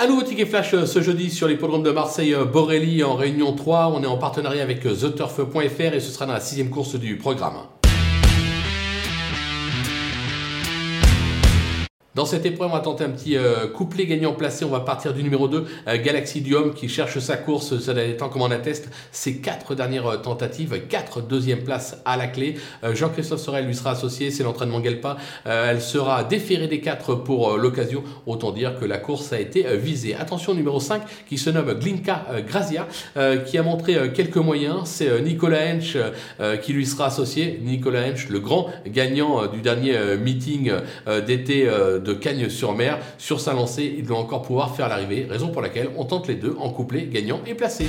Un nouveau ticket flash euh, ce jeudi sur l'hippodrome de Marseille euh, Borelli en réunion 3. On est en partenariat avec euh, TheTurf.fr et ce sera dans la sixième course du programme. Dans cette épreuve, on va tenter un petit euh, couplet gagnant placé. On va partir du numéro 2, euh, Galaxy Duhomme, qui cherche sa course. Ça temps, comme on atteste, ses quatre dernières euh, tentatives, quatre deuxième places à la clé. Jean-Christophe Sorel lui sera associé, c'est l'entraînement Gelpa. Euh, elle sera déférée des quatre pour l'occasion. Autant dire que la course a été visée. Attention, numéro 5, qui se nomme Glinka Grazia, qui a montré quelques moyens. C'est Nicolas Hench qui lui sera associé. Nicolas Hench, le grand gagnant du dernier meeting d'été de Cagnes-sur-Mer. Sur sa lancée, il doit encore pouvoir faire l'arrivée, raison pour laquelle on tente les deux en couplet gagnant et placé.